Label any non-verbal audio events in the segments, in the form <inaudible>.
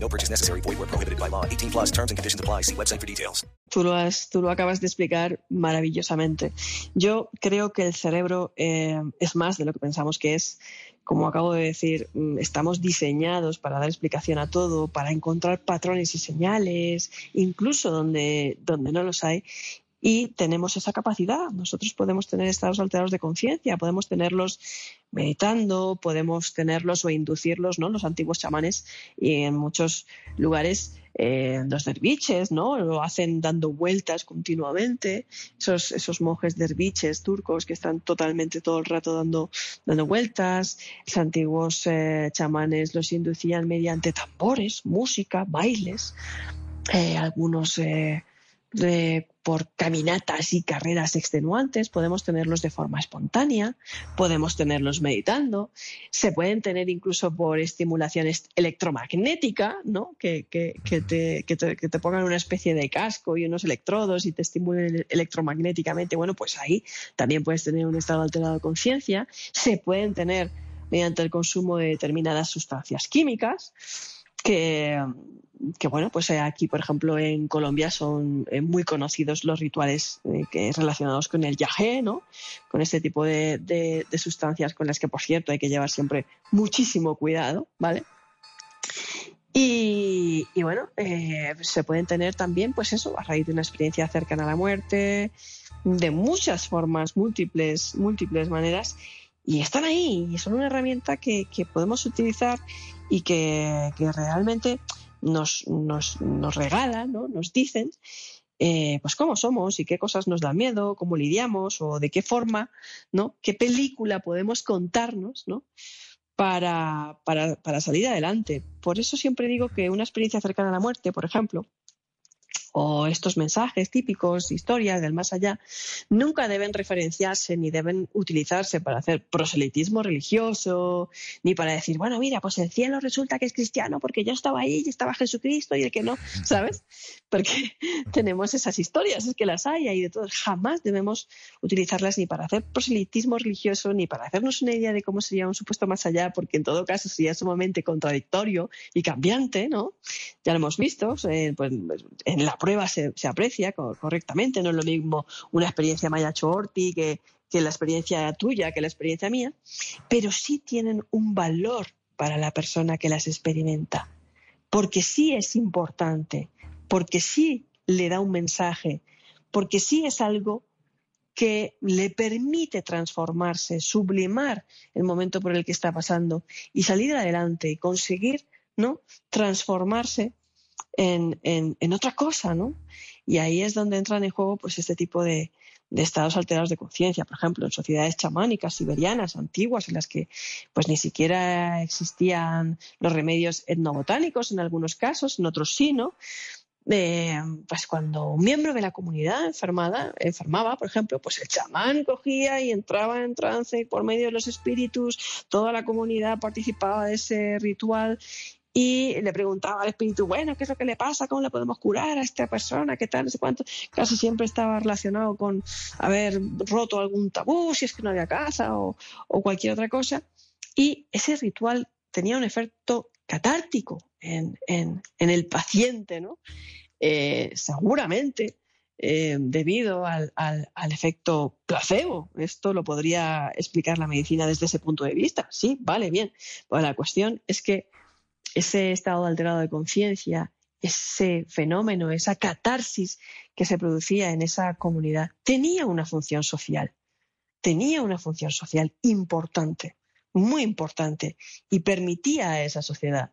No purchase necessary. Void where prohibited by law. 18 plus terms and conditions apply. See website for details. Tú lo, has, tú lo acabas de explicar maravillosamente. Yo creo que el cerebro eh, es más de lo que pensamos que es. Como acabo de decir, mm, estamos diseñados para dar explicación a todo, para encontrar patrones y señales, incluso donde, donde no los hay. Y tenemos esa capacidad. Nosotros podemos tener estados alterados de conciencia, podemos tenerlos meditando, podemos tenerlos o inducirlos, ¿no? Los antiguos chamanes y en muchos lugares eh, los derviches, ¿no? Lo hacen dando vueltas continuamente. Esos, esos monjes derviches turcos que están totalmente todo el rato dando, dando vueltas. Los antiguos eh, chamanes los inducían mediante tambores, música, bailes. Eh, algunos eh, de, por caminatas y carreras extenuantes, podemos tenerlos de forma espontánea, podemos tenerlos meditando, se pueden tener incluso por estimulación est- electromagnética, ¿no? que, que, que, te, que te pongan una especie de casco y unos electrodos y te estimulen electromagnéticamente. Bueno, pues ahí también puedes tener un estado alterado de conciencia. Se pueden tener mediante el consumo de determinadas sustancias químicas que, bueno, pues eh, aquí, por ejemplo, en Colombia son eh, muy conocidos los rituales eh, que relacionados con el yagé, ¿no? Con este tipo de, de- sustancias con las que, por cierto, hay que llevar siempre muchísimo cuidado, ¿vale? Y, bueno, se pueden tener también, pues eso, a raíz de una experiencia cercana a la muerte, de muchas formas, múltiples, múltiples maneras, y están ahí, y son una herramienta que, que podemos utilizar y que, que realmente nos, nos, nos regalan, ¿no? nos dicen eh, pues cómo somos y qué cosas nos dan miedo, cómo lidiamos o de qué forma, ¿no? qué película podemos contarnos ¿no? para, para, para salir adelante. Por eso siempre digo que una experiencia cercana a la muerte, por ejemplo, o estos mensajes típicos, historias del más allá, nunca deben referenciarse ni deben utilizarse para hacer proselitismo religioso, ni para decir, bueno, mira, pues el cielo resulta que es cristiano porque yo estaba ahí y estaba Jesucristo y el que no, ¿sabes? Porque <laughs> tenemos esas historias, es que las hay ahí de todos. Jamás debemos utilizarlas ni para hacer proselitismo religioso, ni para hacernos una idea de cómo sería un supuesto más allá, porque en todo caso sería sumamente contradictorio y cambiante, ¿no? Ya lo hemos visto, eh, pues, en la prueba se, aprecia co- correctamente, no es lo mismo una experiencia Maya Orti que, que la experiencia tuya, que la experiencia mía, pero sí tienen un valor para la persona que las experimenta, porque sí es importante, porque sí le da un mensaje, porque sí es algo que le permite transformarse, sublimar el momento por el que está pasando y salir adelante y conseguir ¿no? transformarse en, en- en otra cosa, ¿no? Y ahí es donde entran en juego pues este tipo de, de estados alterados de conciencia, por ejemplo, en sociedades chamánicas, siberianas, antiguas, en las que pues ni siquiera existían los remedios etnobotánicos en algunos casos, en otros sí, ¿no? Eh, pues cuando un miembro de la comunidad enfermada, enfermaba, por ejemplo, pues el chamán cogía y entraba en trance por medio de los espíritus, toda la comunidad participaba de ese ritual y le preguntaba al espíritu, bueno, ¿qué es lo que le pasa? ¿Cómo le podemos curar a esta persona? ¿Qué tal? No sé cuánto. Casi siempre estaba relacionado con haber roto algún tabú, si es que no había casa o, cualquier otra cosa. Y ese ritual tenía un efecto catártico en, en- el paciente, ¿no? Eh, seguramente eh, debido al, al- efecto placebo. Esto lo podría explicar la medicina desde ese punto de vista. Sí, vale, bien. Pues la cuestión es que ese estado alterado de conciencia, ese fenómeno, esa catarsis que se producía en esa comunidad, tenía una función social, tenía una función social importante, muy importante, y permitía a esa sociedad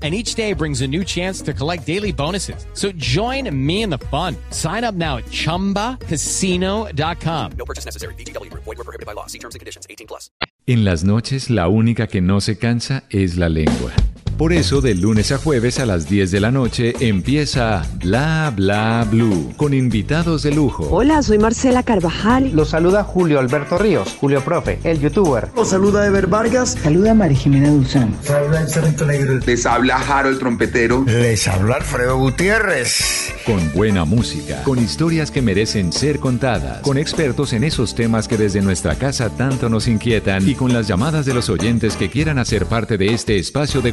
And each day brings a new chance to collect daily bonuses. So join me in the fun. Sign up now at chumbacasino.com. No purchase necessary. VGW Group. Void were prohibited by law. See terms and conditions. 18 plus. En las noches la única que no se cansa es la lengua. Por eso de lunes a jueves a las 10 de la noche empieza Bla Bla Blue con invitados de lujo. Hola, soy Marcela Carvajal. Los saluda Julio Alberto Ríos, Julio Profe, el youtuber. Los saluda Ever Vargas. Saluda María Jimena Duzán. Les habla Harold Trompetero. Les habla Alfredo Gutiérrez. Con buena música, con historias que merecen ser contadas, con expertos en esos temas que desde nuestra casa tanto nos inquietan y con las llamadas de los oyentes que quieran hacer parte de este espacio de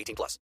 18 plus.